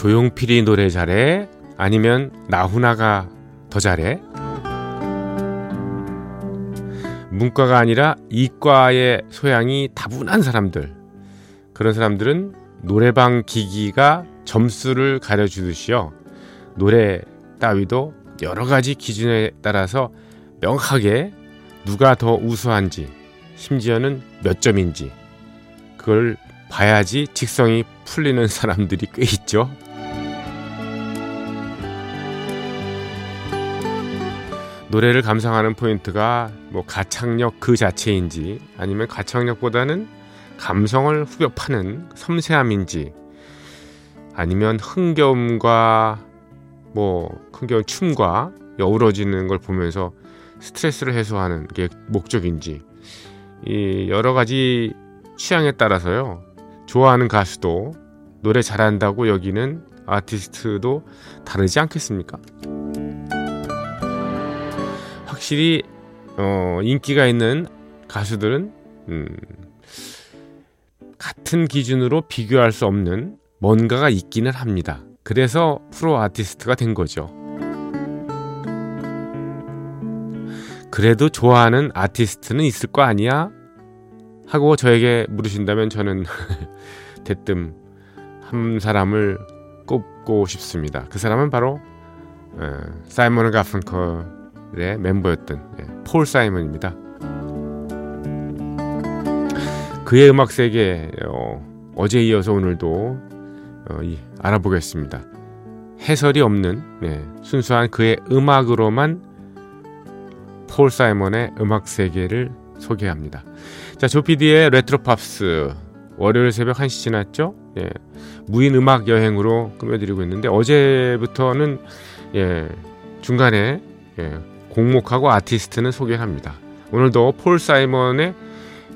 조용필이 노래 잘해? 아니면 나훈아가 더 잘해? 문과가 아니라 이과의 소양이 다분한 사람들. 그런 사람들은 노래방 기기가 점수를 가려주듯이요. 노래 따위도 여러 가지 기준에 따라서 명확하게 누가 더 우수한지, 심지어는 몇 점인지, 그걸 봐야지 직성이 풀리는 사람들이 꽤 있죠. 노래를 감상하는 포인트가 뭐 가창력 그 자체인지 아니면 가창력보다는 감성을 후벼 파는 섬세함인지 아니면 흥겨움과 뭐 흥겨운 춤과 어우러지는 걸 보면서 스트레스를 해소하는 게 목적인지 이 여러 가지 취향에 따라서요 좋아하는 가수도 노래 잘한다고 여기는 아티스트도 다르지 않겠습니까? 확실히 어, 인기가 있는 가수들은 음, 같은 기준으로 비교할 수 없는 뭔가가 있기는 합니다. 그래서 프로 아티스트가 된 거죠. 그래도 좋아하는 아티스트는 있을 거 아니야? 하고 저에게 물으신다면 저는 대뜸 한 사람을 꼽고 싶습니다. 그 사람은 바로 어, 사이먼 가펑컬 의 멤버였던 예, 폴 사이먼입니다. 그의 음악 세계 어, 어제 이어서 오늘도 어, 이, 알아보겠습니다. 해설이 없는 네, 순수한 그의 음악으로만 폴 사이먼의 음악 세계를 소개합니다. 자, 조피디의 레트로 팝스 월요일 새벽 1시 지났죠? 예, 무인 음악 여행으로 꾸며드리고 있는데 어제부터는 예, 중간에 예, 곡목하고 아티스트는 소개합니다. 오늘도 폴 사이먼의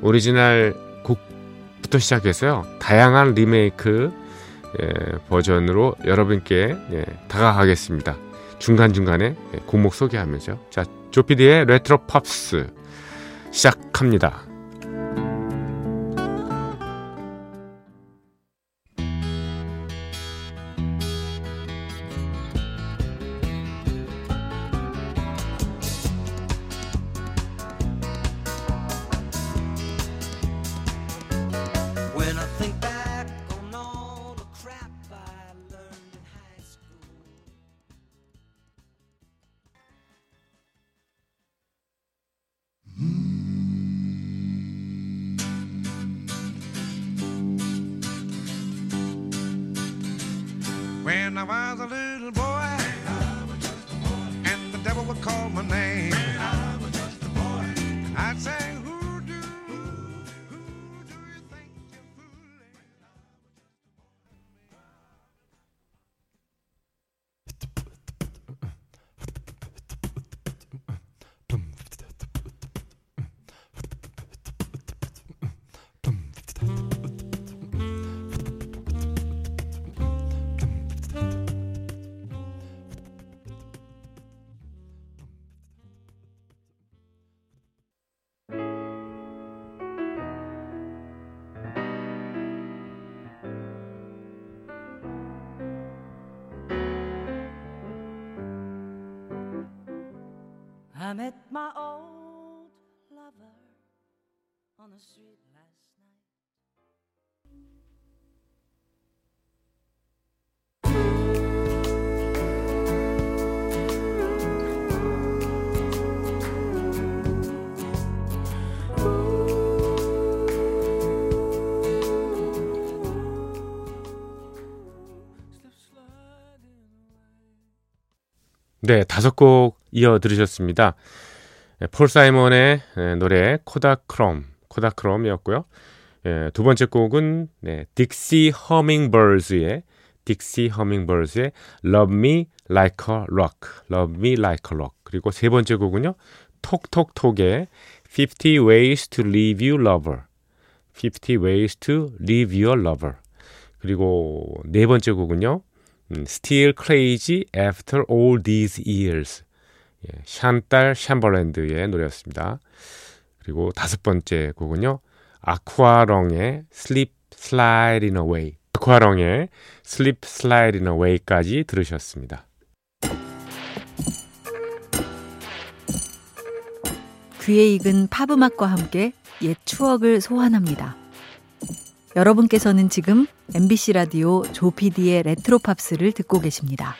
오리지널 곡부터 시작해서요. 다양한 리메이크 예, 버전으로 여러분께 예, 다가가겠습니다. 중간중간에 예, 곡목 소개하면서 자, 조피디의 레트로 팝스 시작합니다. When I was a little boy, and the devil would call my name, met my old lover on the street last night. 네, 다섯 곡 이어 들으셨습니다. 예, 폴 사이먼의 예, 노래 코다크롬, 코다크롬이었고요. 예, 두 번째 곡은 네, 딕시 허밍버즈의 딕시 허밍버즈의 Love Me Like a Rock, Love Me Like a Rock. 그리고 세 번째 곡은요. 톡톡톡의 50 Ways to Leave You Lover, 50 Ways to Leave Your Lover. 그리고 네 번째 곡은요. 음, Still Crazy After All These Years. 예, 샨딸 샴버랜드의 노래였습니다. 그리고 다섯 번째 곡은요. 아쿠아롱의 Sleep Sliding Away. 아쿠아롱의 Sleep Sliding Away까지 들으셨습니다. 귀에 익은 팝 음악과 함께 옛 추억을 소환합니다. 여러분께서는 지금 MBC 라디오 조피디의 레트로 팝스를 듣고 계십니다.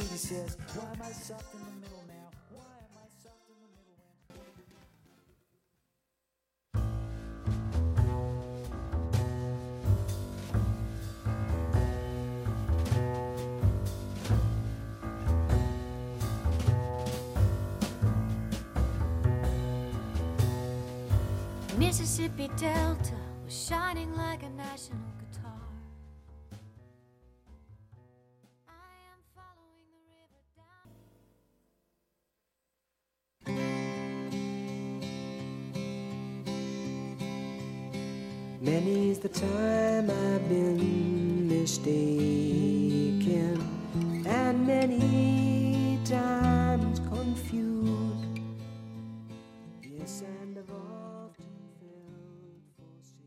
He says, Why am I soft in the middle now? Why am I soft in the middle now? Mississippi Delta was shining like a national the time I've been mistaken, and many times confused. Yes, and I've often felt forsaken.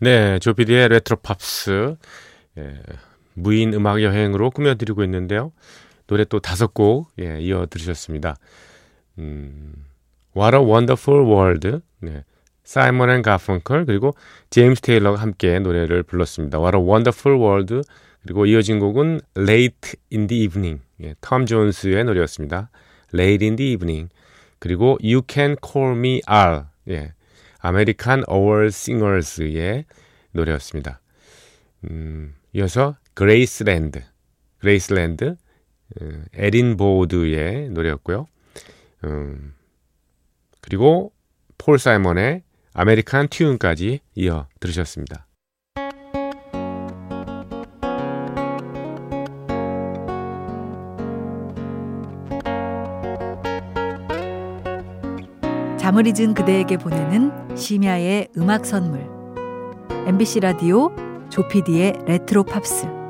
네, 조피디의 레트로 팝스 예, 무인 음악 여행으로 꾸며드리고 있는데요. 노래 또 다섯 곡 예, 이어 들으셨습니다. 음, What a Wonderful World, 네, 사이먼 앤 가펑클 그리고 제임스 테일러가 함께 노래를 불렀습니다. What a Wonderful World 그리고 이어진 곡은 Late in the Evening, 예, 톰 존스의 노래였습니다. Late in the Evening 그리고 You Can Call Me Al, 예, 아메리칸 어월 싱어스의 노래였습니다. 음, 이어서 Graceland, Graceland, 어, 에린 보드의 노래였고요. 음, 그리고 폴 사이먼의 American Tune까지 이어 들으셨습니다. 잠을 잊은 그대에게 보내는 심야의 음악 선물. MBC 라디오 조피디의 레트로 팝스.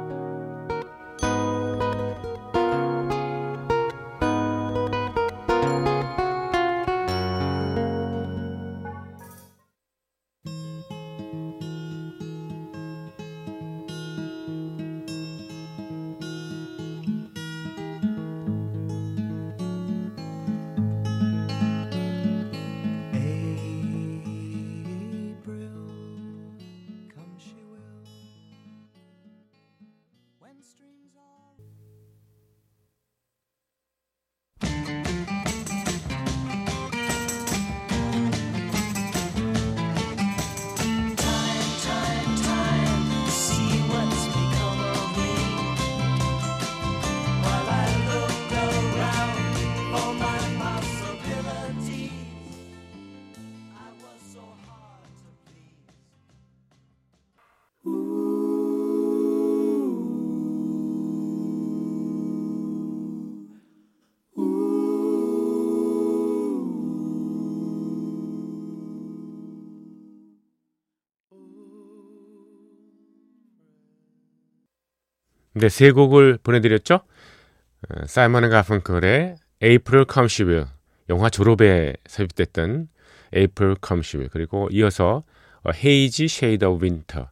네, 세 곡을 보내드렸죠? 어, 사이먼 앤 가펑클의 April Come She 영화 졸업에 삽입됐던 April Come She 그리고 이어서 어, Shade of Winter,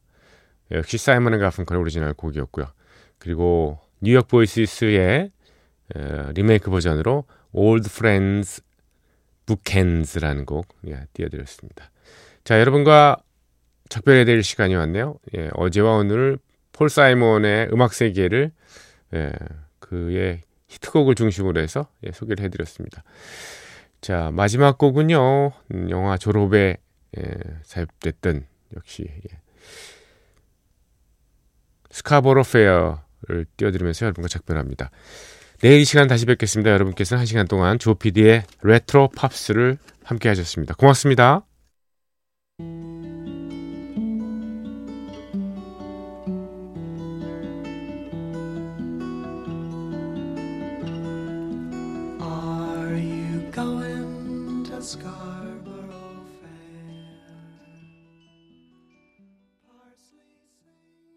역시 사이먼 앤 가펑클의 오리지널 곡이었고요. 그리고 뉴욕 보이시스의 어, 리메이크 버전으로 Old Friends Bookends.라는 곡 예, 띄워드렸습니다. 자, 여러분과 작별해야 될 시간이 왔네요. 예, 어제와 오늘 폴 사이먼의 음악 세계를 예, 그의 히트곡을 중심으로 해서 예, 소개를 해드렸습니다. 자 마지막 곡은요 음, 영화 졸업에 예, 삽입됐던 역시 예, Scarborough Fair를 띄워드리면서 여러분과 작별합니다. 내일 이 시간 다시 뵙겠습니다. 여러분께서는 한 시간 동안 조피디의 레트로 팝스를 함께 하셨습니다. 고맙습니다.